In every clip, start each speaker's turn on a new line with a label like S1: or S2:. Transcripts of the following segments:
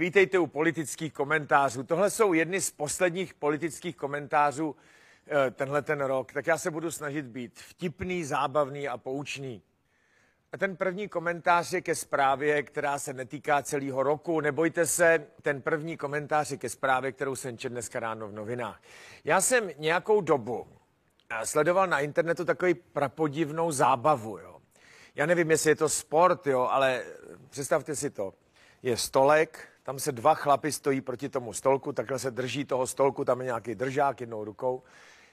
S1: vítejte u politických komentářů. Tohle jsou jedny z posledních politických komentářů eh, tenhle ten rok, tak já se budu snažit být vtipný, zábavný a poučný. A ten první komentář je ke zprávě, která se netýká celého roku. Nebojte se, ten první komentář je ke zprávě, kterou jsem četl dneska ráno v novinách. Já jsem nějakou dobu eh, sledoval na internetu takový prapodivnou zábavu. Jo. Já nevím, jestli je to sport, jo, ale představte si to je stolek, tam se dva chlapy stojí proti tomu stolku, takhle se drží toho stolku, tam je nějaký držák jednou rukou.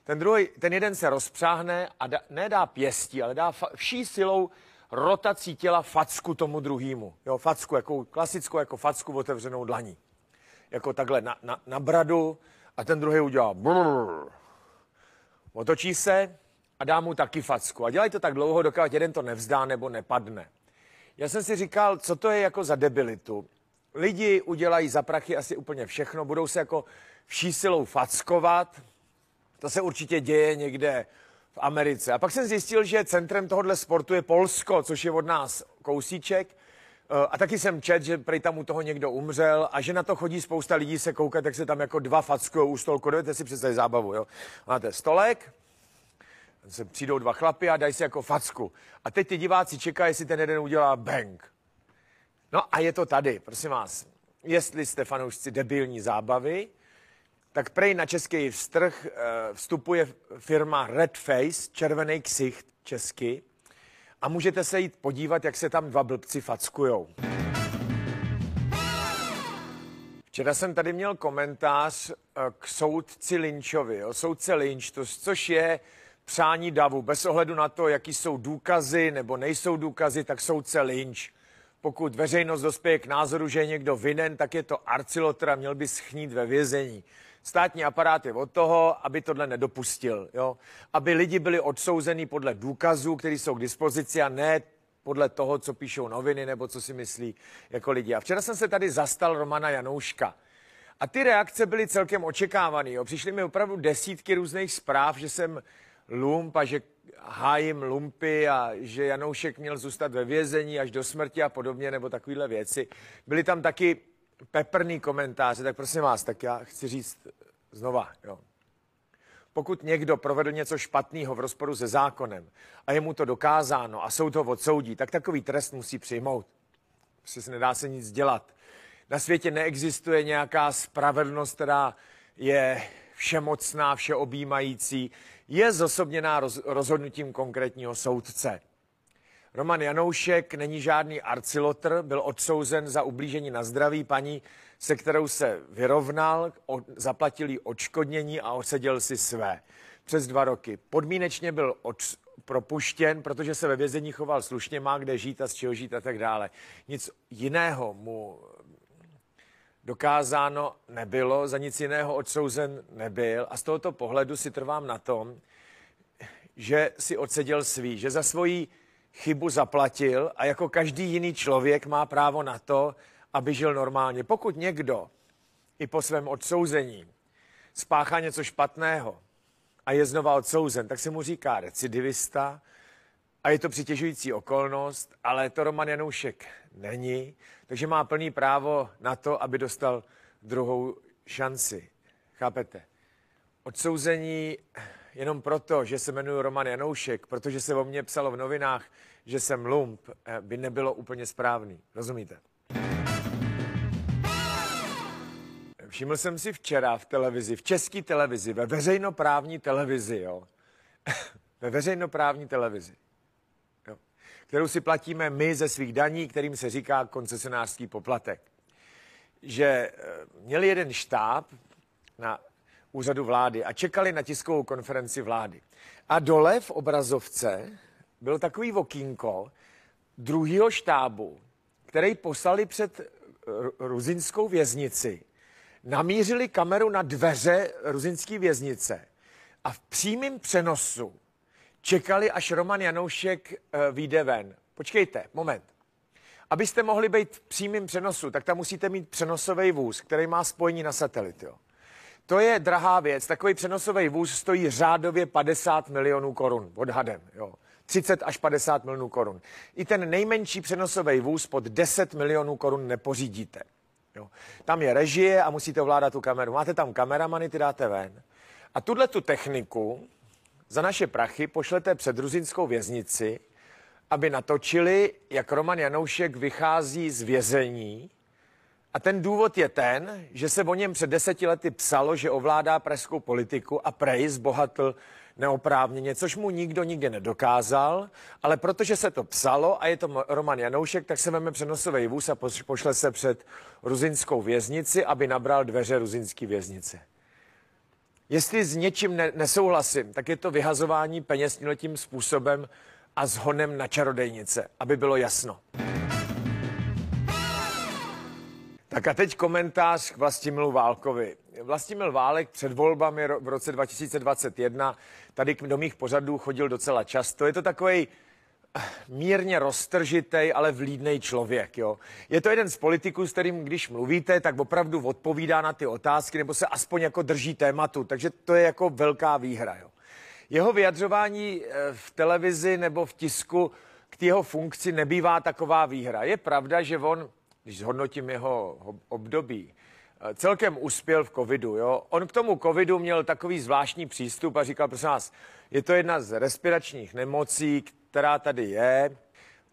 S1: Ten druhý, ten jeden se rozpřáhne a da, nedá pěstí, ale dá fa- vší silou rotací těla facku tomu druhému. Jo, facku, jako klasickou jako facku otevřenou dlaní. Jako takhle na, na, na bradu a ten druhý udělá brrr. Otočí se a dá mu taky facku. A dělají to tak dlouho, dokud jeden to nevzdá nebo nepadne. Já jsem si říkal, co to je jako za debilitu. Lidi udělají za prachy asi úplně všechno, budou se jako vší silou fackovat. To se určitě děje někde v Americe. A pak jsem zjistil, že centrem tohohle sportu je Polsko, což je od nás kousíček. Eh, a taky jsem čet, že prej tam u toho někdo umřel a že na to chodí spousta lidí se koukat, tak se tam jako dva fackují u stolku. Dovedete si představit zábavu, jo? Máte stolek, se přijdou dva chlapy a dají si jako facku. A teď ty diváci čekají, jestli ten jeden udělá bang. No a je to tady, prosím vás. Jestli jste fanoušci debilní zábavy, tak prej na český vztrh eh, vstupuje firma Red Face, červený ksicht česky, a můžete se jít podívat, jak se tam dva blbci fackujou. Včera jsem tady měl komentář eh, k soudci Lynčovi. O soudce Lynč, to, což je přání davu. Bez ohledu na to, jaký jsou důkazy nebo nejsou důkazy, tak soudce Lynch. Pokud veřejnost dospěje k názoru, že je někdo vinen, tak je to arcilotr a měl by schnít ve vězení. Státní aparát je od toho, aby tohle nedopustil. Jo? Aby lidi byli odsouzeni podle důkazů, které jsou k dispozici a ne podle toho, co píšou noviny nebo co si myslí jako lidi. A včera jsem se tady zastal Romana Janouška. A ty reakce byly celkem očekávané. Přišly mi opravdu desítky různých zpráv, že jsem lump a že hájím lumpy a že Janoušek měl zůstat ve vězení až do smrti a podobně, nebo takovéhle věci. Byly tam taky peprný komentáře, tak prosím vás, tak já chci říct znova, jo. Pokud někdo provedl něco špatného v rozporu se zákonem a je mu to dokázáno a soud ho odsoudí, tak takový trest musí přijmout. Prostě se nedá se nic dělat. Na světě neexistuje nějaká spravedlnost, která je všemocná, všeobjímající, je zosobněná roz, rozhodnutím konkrétního soudce. Roman Janoušek není žádný arcilotr, byl odsouzen za ublížení na zdraví paní, se kterou se vyrovnal, o, zaplatil jí odškodnění a odseděl si své. Přes dva roky. Podmínečně byl od, propuštěn, protože se ve vězení choval slušně, má kde žít a z čeho žít a tak dále. Nic jiného mu dokázáno nebylo, za nic jiného odsouzen nebyl a z tohoto pohledu si trvám na tom, že si odseděl svý, že za svoji chybu zaplatil a jako každý jiný člověk má právo na to, aby žil normálně. Pokud někdo i po svém odsouzení spáchá něco špatného a je znova odsouzen, tak se mu říká recidivista a je to přitěžující okolnost, ale to Roman Janoušek není, takže má plný právo na to, aby dostal druhou šanci. Chápete? Odsouzení jenom proto, že se jmenuji Roman Janoušek, protože se o mně psalo v novinách, že jsem lump, eh, by nebylo úplně správný. Rozumíte? Všiml jsem si včera v televizi, v české televizi, ve veřejnoprávní televizi, jo. ve veřejnoprávní televizi kterou si platíme my ze svých daní, kterým se říká koncesionářský poplatek. Že eh, měli jeden štáb na úřadu vlády a čekali na tiskovou konferenci vlády. A dole v obrazovce byl takový vokínko druhého štábu, který poslali před ruzinskou věznici, namířili kameru na dveře ruzinské věznice a v přímém přenosu čekali, až Roman Janoušek uh, vyjde ven. Počkejte, moment. Abyste mohli být v přímém přenosu, tak tam musíte mít přenosový vůz, který má spojení na satelit. Jo. To je drahá věc. Takový přenosový vůz stojí řádově 50 milionů korun odhadem. Jo. 30 až 50 milionů korun. I ten nejmenší přenosový vůz pod 10 milionů korun nepořídíte. Jo. Tam je režie a musíte ovládat tu kameru. Máte tam kameramany, ty dáte ven. A tuhle tu techniku za naše prachy pošlete před ruzinskou věznici, aby natočili, jak Roman Janoušek vychází z vězení. A ten důvod je ten, že se o něm před deseti lety psalo, že ovládá pražskou politiku a prej zbohatl neoprávněně, což mu nikdo nikdy nedokázal, ale protože se to psalo a je to Roman Janoušek, tak se veme přenosový vůz a pošle se před ruzinskou věznici, aby nabral dveře ruzinské věznice. Jestli s něčím ne- nesouhlasím, tak je to vyhazování peněz tím způsobem a s honem na čarodejnice, aby bylo jasno. Tak a teď komentář k Vlastimilu Válkovi. Vlastimil Válek před volbami v roce 2021 tady do mých pořadů chodil docela často. Je to takový mírně roztržitej, ale vlídnej člověk. Jo. Je to jeden z politiků, s kterým, když mluvíte, tak opravdu odpovídá na ty otázky, nebo se aspoň jako drží tématu. Takže to je jako velká výhra. Jo. Jeho vyjadřování eh, v televizi nebo v tisku k jeho funkci nebývá taková výhra. Je pravda, že on, když zhodnotím jeho období, Eh, celkem uspěl v covidu. Jo? On k tomu covidu měl takový zvláštní přístup a říkal, prosím vás, je to jedna z respiračních nemocí, která tady je,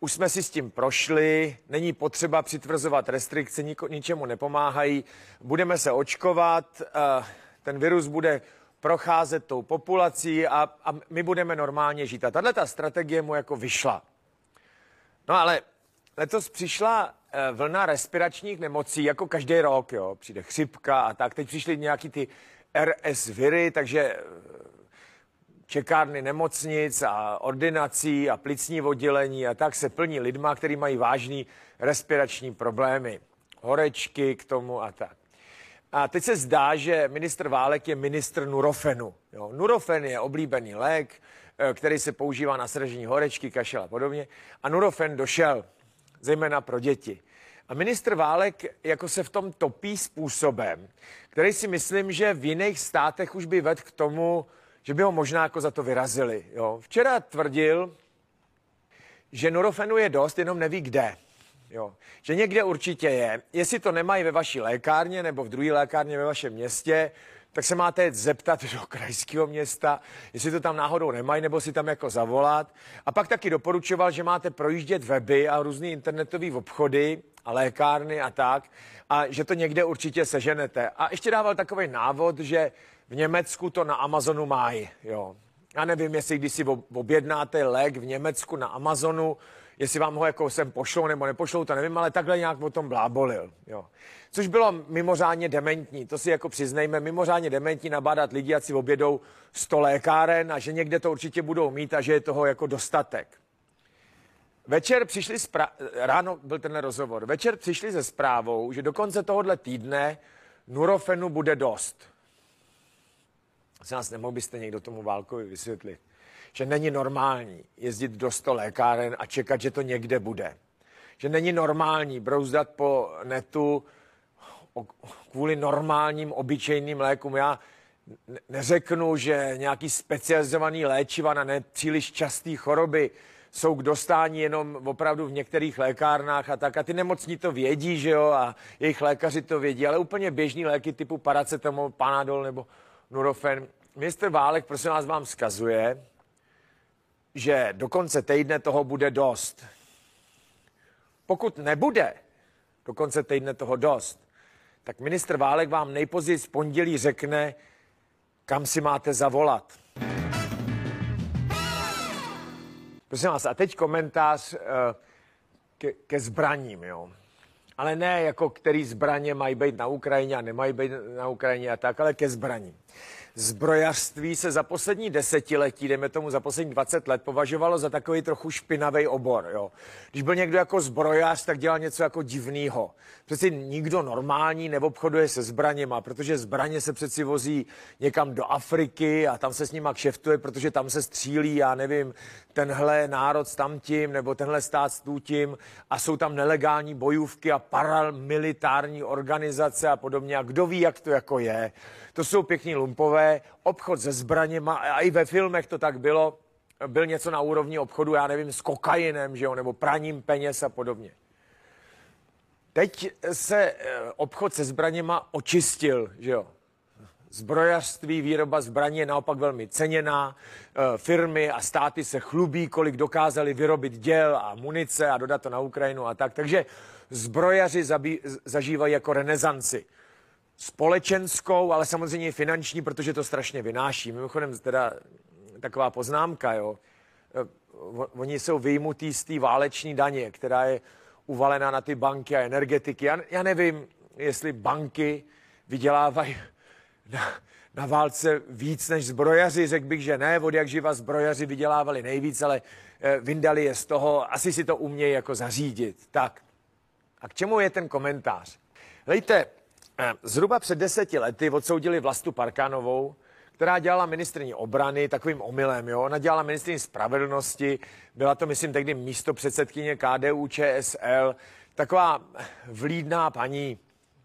S1: už jsme si s tím prošli, není potřeba přitvrzovat restrikce, niko, ničemu nepomáhají, budeme se očkovat, uh, ten virus bude procházet tou populací a, a my budeme normálně žít. A tahle ta strategie mu jako vyšla. No ale letos přišla Eh, vlna respiračních nemocí, jako každý rok, jo, přijde chřipka a tak. Teď přišly nějaký ty RS viry, takže eh, čekárny nemocnic a ordinací a plicní oddělení a tak se plní lidma, kteří mají vážný respirační problémy. Horečky k tomu a tak. A teď se zdá, že ministr Válek je ministr Nurofenu. Jo. Nurofen je oblíbený lék, eh, který se používá na sražení horečky, kašel a podobně. A Nurofen došel zejména pro děti. A ministr Válek jako se v tom topí způsobem, který si myslím, že v jiných státech už by vedl k tomu, že by ho možná jako za to vyrazili. Jo. Včera tvrdil, že Nurofenu je dost, jenom neví kde. Jo. Že někde určitě je. Jestli to nemají ve vaší lékárně nebo v druhé lékárně ve vašem městě, tak se máte zeptat do krajského města, jestli to tam náhodou nemají, nebo si tam jako zavolat. A pak taky doporučoval, že máte projíždět weby a různé internetové obchody a lékárny a tak, a že to někde určitě seženete. A ještě dával takový návod, že v Německu to na Amazonu mají, jo. Já nevím, jestli když si objednáte lék v Německu na Amazonu, jestli vám ho jako sem pošlou nebo nepošlou, to nevím, ale takhle nějak o tom blábolil. Jo. Což bylo mimořádně dementní, to si jako přiznejme, mimořádně dementní nabádat lidi, ať si obědou 100 lékáren a že někde to určitě budou mít a že je toho jako dostatek. Večer přišli, spra- ráno byl ten rozhovor, večer přišli se zprávou, že do konce tohohle týdne Nurofenu bude dost. Se nás nemohl byste někdo tomu Válkovi vysvětlit že není normální jezdit do 100 lékáren a čekat, že to někde bude. Že není normální brouzdat po netu kvůli normálním, obyčejným lékům. Já neřeknu, že nějaký specializovaný léčiva na nepříliš časté choroby jsou k dostání jenom opravdu v některých lékárnách a tak. A ty nemocní to vědí, že jo, a jejich lékaři to vědí, ale úplně běžný léky typu paracetamol, panadol nebo nurofen. Minister Válek, prosím vás, vám vzkazuje, že do konce týdne toho bude dost. Pokud nebude do konce týdne toho dost, tak ministr Válek vám nejpozději z pondělí řekne, kam si máte zavolat. Prosím vás, a teď komentář uh, ke, ke zbraním, jo. Ale ne jako který zbraně mají být na Ukrajině a nemají být na Ukrajině a tak, ale ke zbraním zbrojařství se za poslední desetiletí, jdeme tomu za poslední 20 let, považovalo za takový trochu špinavý obor. Jo. Když byl někdo jako zbrojař, tak dělal něco jako divného. Přeci nikdo normální neobchoduje se zbraněma, protože zbraně se přeci vozí někam do Afriky a tam se s nima kšeftuje, protože tam se střílí, já nevím, tenhle národ s tamtím, nebo tenhle stát s tím a jsou tam nelegální bojůvky a paramilitární organizace a podobně. A kdo ví, jak to jako je. To jsou pěkní lumpové, obchod se zbraněma a i ve filmech to tak bylo. Byl něco na úrovni obchodu, já nevím, s kokainem, že jo, nebo praním peněz a podobně. Teď se eh, obchod se zbraněma očistil, že jo? Zbrojařství, výroba zbraní je naopak velmi ceněná. Eh, firmy a státy se chlubí, kolik dokázali vyrobit děl a munice a dodat to na Ukrajinu a tak. Takže zbrojaři zabí, zažívají jako renesanci. Společenskou, ale samozřejmě i finanční, protože to strašně vynáší. Mimochodem teda taková poznámka, jo. Eh, oni jsou vyjmutí z té váleční daně, která je uvalená na ty banky a energetiky. Já, já nevím, jestli banky vydělávají na, na válce víc než zbrojaři. Řekl bych, že ne, od jak živa zbrojaři vydělávali nejvíc, ale eh, vyndali je z toho, asi si to umějí jako zařídit. Tak, a k čemu je ten komentář? Hlejte, eh, zhruba před deseti lety odsoudili Vlastu Parkanovou, která dělala ministrní obrany takovým omylem. Jo? Ona dělala ministrní spravedlnosti, byla to, myslím, tehdy místo předsedkyně KDU ČSL, taková vlídná paní,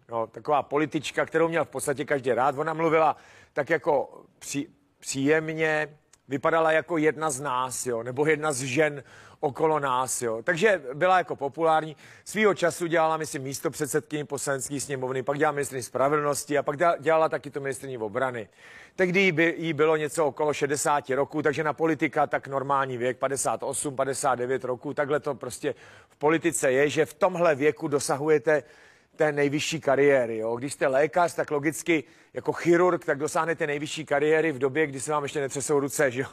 S1: jo? taková politička, kterou měl v podstatě každý rád. Ona mluvila tak jako při, příjemně, vypadala jako jedna z nás, jo? nebo jedna z žen okolo nás. Jo. Takže byla jako populární. Svýho času dělala, myslím, místo předsedkyní poslanecké sněmovny, pak dělala ministrní spravedlnosti a pak dělala taky to ministrní obrany. Tehdy by jí bylo něco okolo 60 roků, takže na politika tak normální věk, 58, 59 roků. Takhle to prostě v politice je, že v tomhle věku dosahujete té nejvyšší kariéry. Jo? Když jste lékař, tak logicky jako chirurg, tak dosáhnete nejvyšší kariéry v době, kdy se vám ještě netřesou ruce, že jo?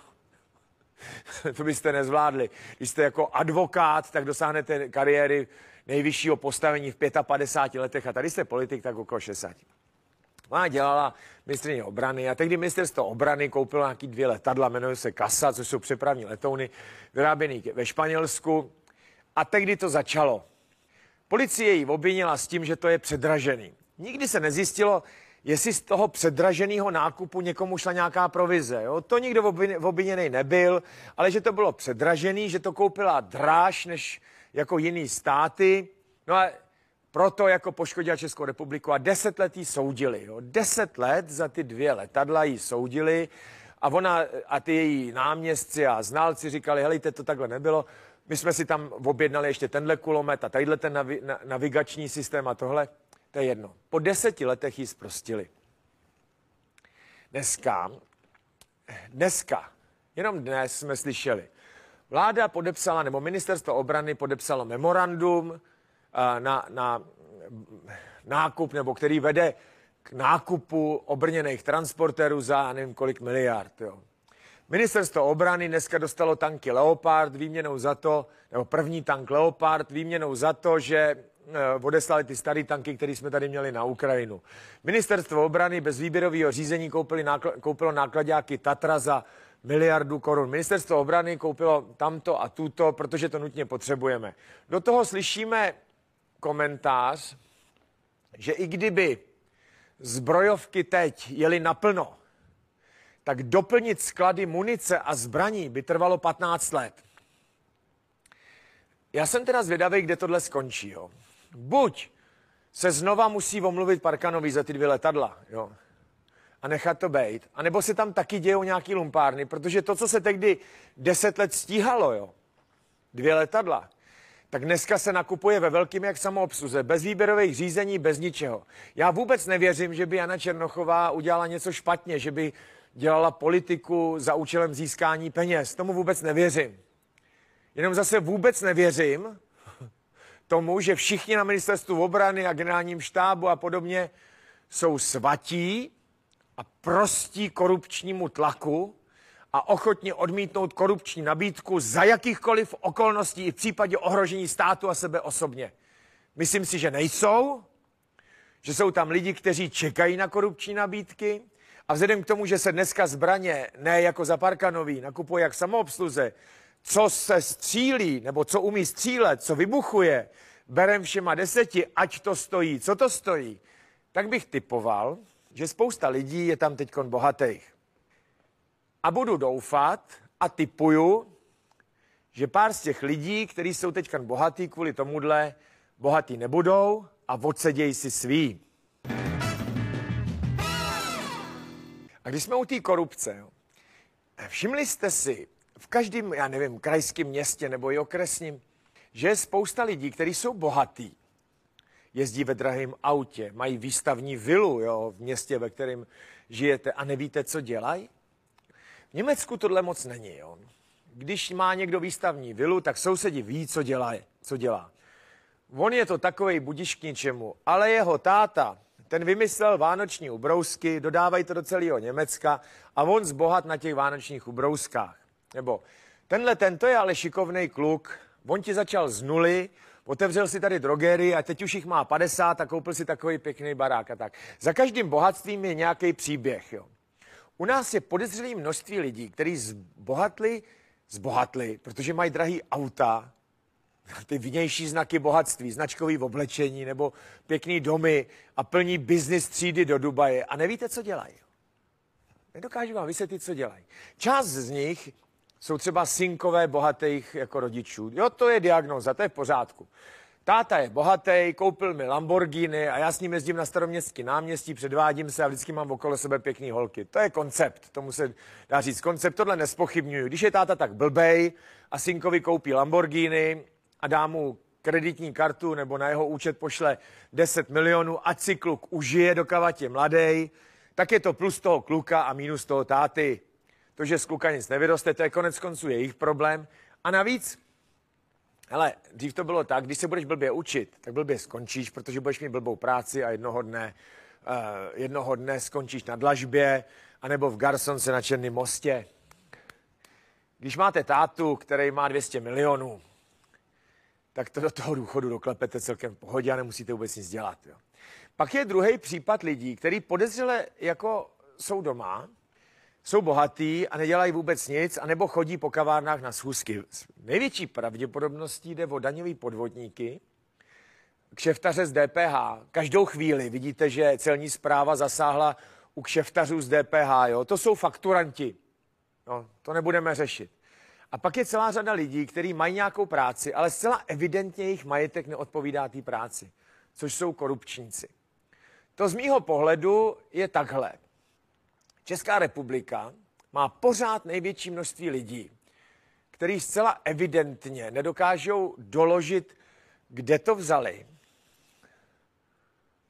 S1: to byste nezvládli. Když jste jako advokát, tak dosáhnete kariéry nejvyššího postavení v 55 letech a tady jste politik, tak okolo 60. Ona dělala ministrině obrany a tehdy ministerstvo obrany koupilo nějaký dvě letadla, jmenuje se Kasa, což jsou přepravní letouny, vyráběný ve Španělsku. A tehdy to začalo. Policie ji obvinila s tím, že to je předražený. Nikdy se nezjistilo, jestli z toho předraženého nákupu někomu šla nějaká provize. Jo? To nikdo obviněný nebyl, ale že to bylo předražený, že to koupila dráž než jako jiný státy. No a proto jako poškodila Českou republiku a deset let jí soudili. Jo? Deset let za ty dvě letadla jí soudili a ona a ty její náměstci a znalci říkali, helejte, to takhle nebylo. My jsme si tam objednali ještě tenhle kulomet a tadyhle ten navi, navigační systém a tohle. To je jedno. Po deseti letech ji zprostili. Dneska, dneska, jenom dnes jsme slyšeli, vláda podepsala, nebo ministerstvo obrany podepsalo memorandum uh, na, na nákup, nebo který vede k nákupu obrněných transportérů za nevím kolik miliard. Jo. Ministerstvo obrany dneska dostalo tanky Leopard výměnou za to, nebo první tank Leopard výměnou za to, že Eh, odeslali ty staré tanky, které jsme tady měli na Ukrajinu. Ministerstvo obrany bez výběrového řízení koupili nákl- koupilo nákladňáky Tatra za miliardu korun. Ministerstvo obrany koupilo tamto a tuto, protože to nutně potřebujeme. Do toho slyšíme komentář, že i kdyby zbrojovky teď jeli naplno, tak doplnit sklady munice a zbraní by trvalo 15 let. Já jsem teda zvědavý, kde tohle skončí. Jo buď se znova musí omluvit Parkanovi za ty dvě letadla, jo, a nechat to být, anebo se tam taky dějou nějaký lumpárny, protože to, co se tehdy deset let stíhalo, jo, dvě letadla, tak dneska se nakupuje ve velkým jak samoobsluze, bez výběrových řízení, bez ničeho. Já vůbec nevěřím, že by Jana Černochová udělala něco špatně, že by dělala politiku za účelem získání peněz. Tomu vůbec nevěřím. Jenom zase vůbec nevěřím, tomu, že všichni na ministerstvu obrany a generálním štábu a podobně jsou svatí a prostí korupčnímu tlaku a ochotně odmítnout korupční nabídku za jakýchkoliv okolností i v případě ohrožení státu a sebe osobně. Myslím si, že nejsou, že jsou tam lidi, kteří čekají na korupční nabídky a vzhledem k tomu, že se dneska zbraně, ne jako za Parkanový, nakupuje jak samoobsluze, co se střílí, nebo co umí střílet, co vybuchuje, berem všema deseti, ať to stojí, co to stojí, tak bych typoval, že spousta lidí je tam teď bohatých. A budu doufat a typuju, že pár z těch lidí, kteří jsou teď bohatí kvůli tomuhle, bohatí nebudou a odsedějí si svý. A když jsme u té korupce, jo, všimli jste si, v každém, já nevím, krajském městě nebo i okresním, že je spousta lidí, kteří jsou bohatí, jezdí ve drahém autě, mají výstavní vilu jo, v městě, ve kterém žijete a nevíte, co dělají? V Německu tohle moc není. Jo. Když má někdo výstavní vilu, tak sousedi ví, co dělá. Co dělá. On je to takový budiš k ničemu, ale jeho táta, ten vymyslel vánoční ubrousky, dodávají to do celého Německa a on zbohat na těch vánočních ubrouskách. Nebo tenhle tento je ale šikovný kluk, on ti začal z nuly, otevřel si tady drogery a teď už jich má 50 a koupil si takový pěkný barák a tak. Za každým bohatstvím je nějaký příběh. Jo. U nás je podezřelý množství lidí, kteří zbohatli, zbohatli, protože mají drahý auta, ty vnější znaky bohatství, značkový oblečení nebo pěkný domy a plní business třídy do Dubaje a nevíte, co dělají. Nedokážu vám vysvětlit, co dělají. Část z nich jsou třeba synkové bohatých jako rodičů. Jo, to je diagnoza, to je v pořádku. Táta je bohatý, koupil mi Lamborghini a já s ním jezdím na staroměstský náměstí, předvádím se a vždycky mám okolo sebe pěkný holky. To je koncept, tomu se dá říct koncept, tohle nespochybnuju. Když je táta tak blbej a synkovi koupí Lamborghini a dá mu kreditní kartu nebo na jeho účet pošle 10 milionů, ať si kluk užije, dokavat je mladý, tak je to plus toho kluka a minus toho táty. To, že z kluka nic nevyroste, to je konec konců jejich problém. A navíc, hele, dřív to bylo tak, když se budeš blbě učit, tak blbě skončíš, protože budeš mít blbou práci a jednoho dne, uh, jednoho dne skončíš na dlažbě, anebo v Garsonce na Černém mostě. Když máte tátu, který má 200 milionů, tak to do toho důchodu doklepete celkem v pohodě a nemusíte vůbec nic dělat. Jo. Pak je druhý případ lidí, který podezřele jako jsou doma, jsou bohatý a nedělají vůbec nic, anebo chodí po kavárnách na schůzky. S největší pravděpodobností jde o daňový podvodníky, kšeftaře z DPH. Každou chvíli vidíte, že celní zpráva zasáhla u kšeftařů z DPH. Jo? To jsou fakturanti. No, to nebudeme řešit. A pak je celá řada lidí, kteří mají nějakou práci, ale zcela evidentně jejich majetek neodpovídá té práci, což jsou korupčníci. To z mýho pohledu je takhle. Česká republika má pořád největší množství lidí, kteří zcela evidentně nedokážou doložit, kde to vzali,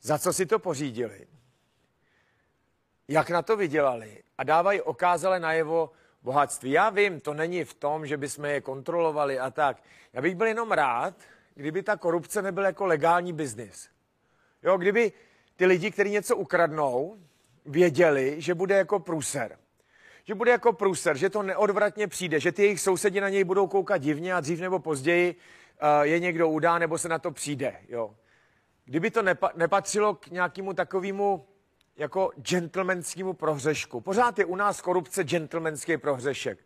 S1: za co si to pořídili, jak na to vydělali a dávají okázale najevo bohatství. Já vím, to není v tom, že bychom je kontrolovali a tak. Já bych byl jenom rád, kdyby ta korupce nebyl jako legální biznis. Jo, kdyby ty lidi, kteří něco ukradnou, věděli, že bude jako průser. Že bude jako průser, že to neodvratně přijde, že ty jejich sousedi na něj budou koukat divně a dřív nebo později uh, je někdo udá nebo se na to přijde. Jo. Kdyby to nepa- nepatřilo k nějakému takovému jako gentlemanskému prohřešku. Pořád je u nás korupce gentlemanský prohřešek.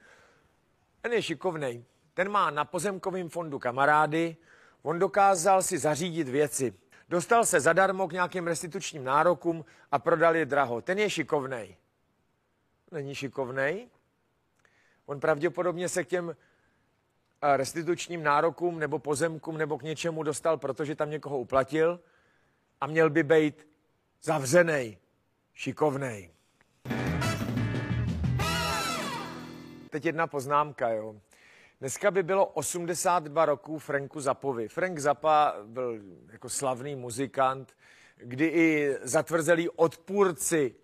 S1: Ten je šikovnej. Ten má na pozemkovém fondu kamarády, on dokázal si zařídit věci. Dostal se zadarmo k nějakým restitučním nárokům a prodal je draho. Ten je šikovnej. Není šikovnej. On pravděpodobně se k těm eh, restitučním nárokům nebo pozemkům nebo k něčemu dostal, protože tam někoho uplatil a měl by být zavřený, šikovnej. Teď jedna poznámka, jo. Dneska by bylo 82 roků Franku Zapovi. Frank Zappa byl jako slavný muzikant, kdy i zatvrzelí odpůrci,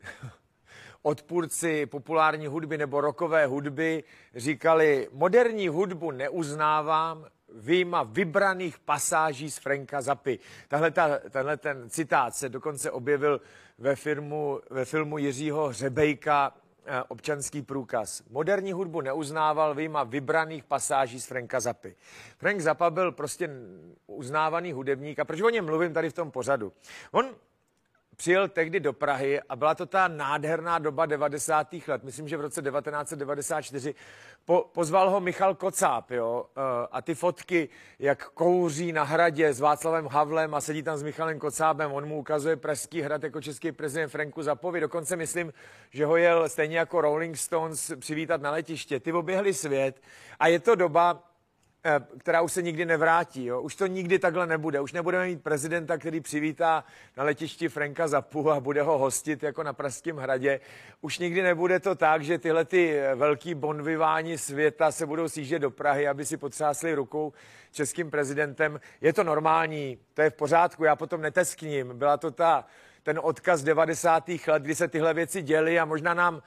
S1: odpůrci populární hudby nebo rokové hudby říkali, moderní hudbu neuznávám, výjima vybraných pasáží z Franka Zapy. Tahle ta, tenhle ten citát se dokonce objevil ve, firmu, ve filmu Jiřího Hřebejka Eh, občanský průkaz. Moderní hudbu neuznával vyjma vybraných pasáží z Franka Zapy. Frank Zappa byl prostě uznávaný hudebník a proč o něm mluvím tady v tom pořadu? On přijel tehdy do Prahy a byla to ta nádherná doba 90. let, myslím, že v roce 1994, po, pozval ho Michal Kocáb, jo, eh, a ty fotky, jak kouří na hradě s Václavem Havlem a sedí tam s Michalem Kocábem, on mu ukazuje Pražský hrad jako český prezident Franku Zapovi, dokonce myslím, že ho jel stejně jako Rolling Stones přivítat na letiště. Ty oběhli svět a je to doba, která už se nikdy nevrátí. Jo? Už to nikdy takhle nebude. Už nebudeme mít prezidenta, který přivítá na letišti Franka Zapu a bude ho hostit jako na Pražském hradě. Už nikdy nebude to tak, že tyhle ty eh, velký bonviváni světa se budou sjíždět do Prahy, aby si potřásli rukou českým prezidentem. Je to normální, to je v pořádku, já potom neteskním. Byla to ta, ten odkaz 90. let, kdy se tyhle věci děly a možná nám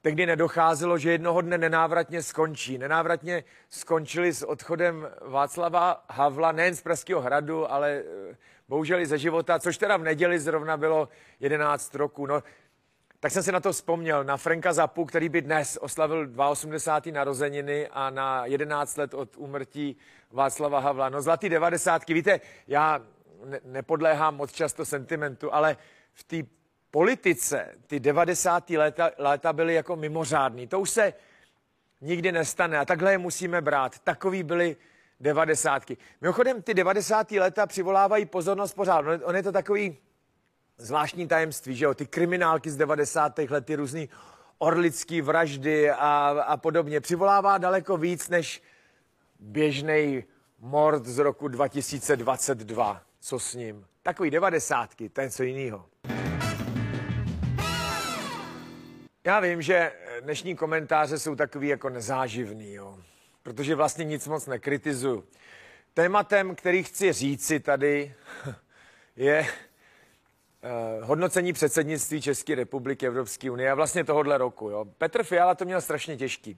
S1: tehdy nedocházelo, že jednoho dne nenávratně skončí. Nenávratně skončili s odchodem Václava Havla nejen z Pražského hradu, ale eh, bohužel i ze života, což teda v neděli zrovna bylo 11 roku. No, tak jsem si na to vzpomněl, na Franka Zapu, který by dnes oslavil 82. narozeniny a na 11 let od úmrtí Václava Havla. No zlatý 90. Víte, já ne- nepodléhám moc často sentimentu, ale v té politice ty 90. léta, léta byly jako mimořádný. To už se nikdy nestane a takhle je musíme brát. Takový byly devadesátky. Mimochodem, ty 90. léta přivolávají pozornost pořád. On, on je to takový zvláštní tajemství, že jo? Ty kriminálky z 90. let, ty různý orlický vraždy a, a podobně. Přivolává daleko víc než běžný mord z roku 2022. Co s ním? Takový devadesátky, to je něco jiného. Já vím, že dnešní komentáře jsou takový jako nezáživný, jo? protože vlastně nic moc nekritizuju. Tématem, který chci říci tady, je eh, hodnocení předsednictví České republiky Evropské unie a vlastně tohohle roku. Jo. Petr Fiala to měl strašně těžký.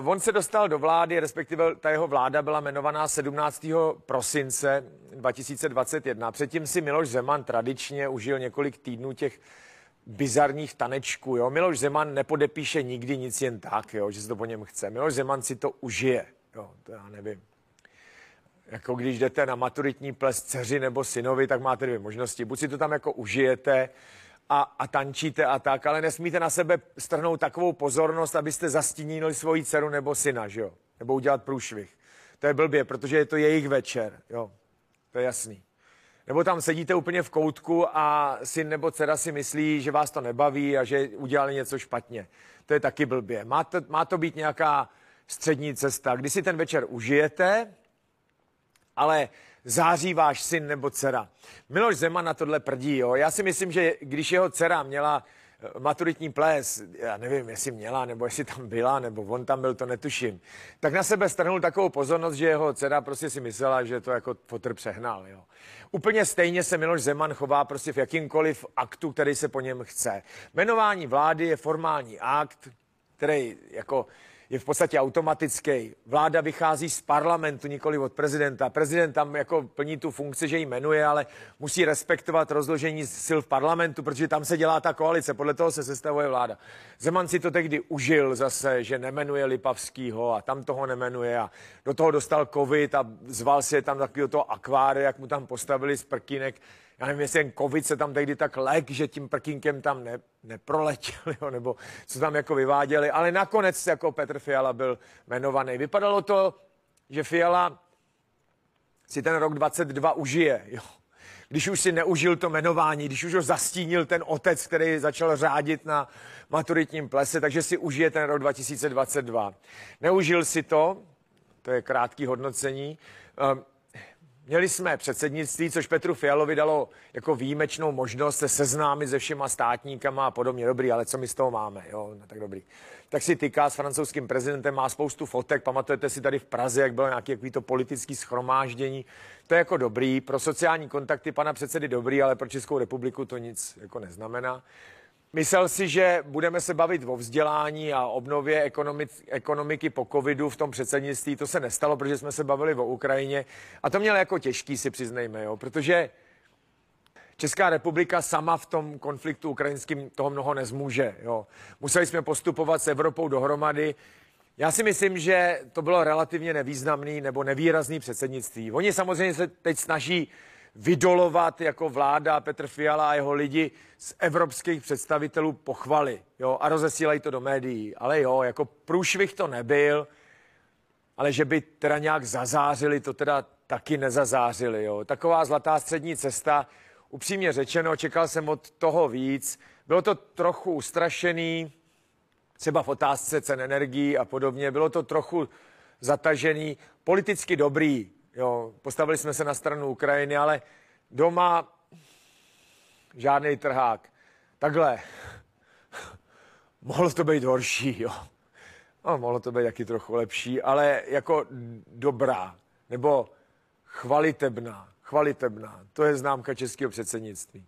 S1: Uh, on se dostal do vlády, respektive ta jeho vláda byla jmenovaná 17. prosince 2021. Předtím si Miloš Zeman tradičně užil několik týdnů těch bizarních tanečků. Jo? Miloš Zeman nepodepíše nikdy nic jen tak, jo? že se to po něm chce. Miloš Zeman si to užije. Jo? To já nevím. Jako když jdete na maturitní ples dceři nebo synovi, tak máte dvě možnosti. Buď si to tam jako užijete a, a tančíte a tak, ale nesmíte na sebe strhnout takovou pozornost, abyste zastínili svoji dceru nebo syna, že jo? Nebo udělat průšvih. To je blbě, protože je to jejich večer, jo? To je jasný. Nebo tam sedíte úplně v koutku a syn nebo dcera si myslí, že vás to nebaví a že udělali něco špatně. To je taky blbě. Má to, má to být nějaká střední cesta, kdy si ten večer užijete, ale září váš syn nebo dcera. Miloš Zeman na tohle prdí. Jo. Já si myslím, že když jeho dcera měla maturitní ples, já nevím, jestli měla, nebo jestli tam byla, nebo on tam byl, to netuším, tak na sebe strhnul takovou pozornost, že jeho dcera prostě si myslela, že to jako potr přehnal. Jo. Úplně stejně se Miloš Zeman chová prostě v jakýmkoliv aktu, který se po něm chce. Jmenování vlády je formální akt, který jako je v podstatě automatický. Vláda vychází z parlamentu, nikoli od prezidenta. Prezident tam jako plní tu funkci, že ji jmenuje, ale musí respektovat rozložení sil v parlamentu, protože tam se dělá ta koalice, podle toho se sestavuje vláda. Zeman si to tehdy užil zase, že nemenuje Lipavskýho a tam toho nemenuje a do toho dostal covid a zval si je tam takového toho akváry, jak mu tam postavili z prkínek já nevím, jestli jen covid se tam tehdy tak lek, že tím prkínkem tam ne, neproletěl, jo, nebo co tam jako vyváděli, ale nakonec jako Petr Fiala byl jmenovaný. Vypadalo to, že Fiala si ten rok 22 užije, jo. Když už si neužil to jmenování, když už ho zastínil ten otec, který začal řádit na maturitním plese, takže si užije ten rok 2022. Neužil si to, to je krátký hodnocení. Ehm, Měli jsme předsednictví, což Petru Fialovi dalo jako výjimečnou možnost se seznámit se všema státníkama a podobně. Dobrý, ale co my z toho máme? Jo, no, tak dobrý. Tak si tyká s francouzským prezidentem, má spoustu fotek. Pamatujete si tady v Praze, jak bylo nějaké to politické schromáždění. To je jako dobrý. Pro sociální kontakty pana předsedy dobrý, ale pro Českou republiku to nic jako neznamená. Myslel si, že budeme se bavit o vzdělání a obnově ekonomiky po covidu v tom předsednictví. To se nestalo, protože jsme se bavili o Ukrajině. A to měl jako těžký, si přiznejme, jo? protože Česká republika sama v tom konfliktu ukrajinským toho mnoho nezmůže. Jo? Museli jsme postupovat s Evropou dohromady. Já si myslím, že to bylo relativně nevýznamný nebo nevýrazný předsednictví. Oni samozřejmě se teď snaží vydolovat jako vláda Petr Fiala a jeho lidi z evropských představitelů pochvaly jo, a rozesílají to do médií. Ale jo, jako průšvih to nebyl, ale že by teda nějak zazářili, to teda taky nezazářili. Jo. Taková zlatá střední cesta, upřímně řečeno, čekal jsem od toho víc. Bylo to trochu ustrašený, třeba v otázce cen energií a podobně. Bylo to trochu zatažený, politicky dobrý. Jo, postavili jsme se na stranu Ukrajiny, ale doma žádný trhák. Takhle. Mohlo to být horší, jo. No, mohlo to být taky trochu lepší, ale jako dobrá, nebo chvalitebná, chvalitebná. To je známka českého předsednictví.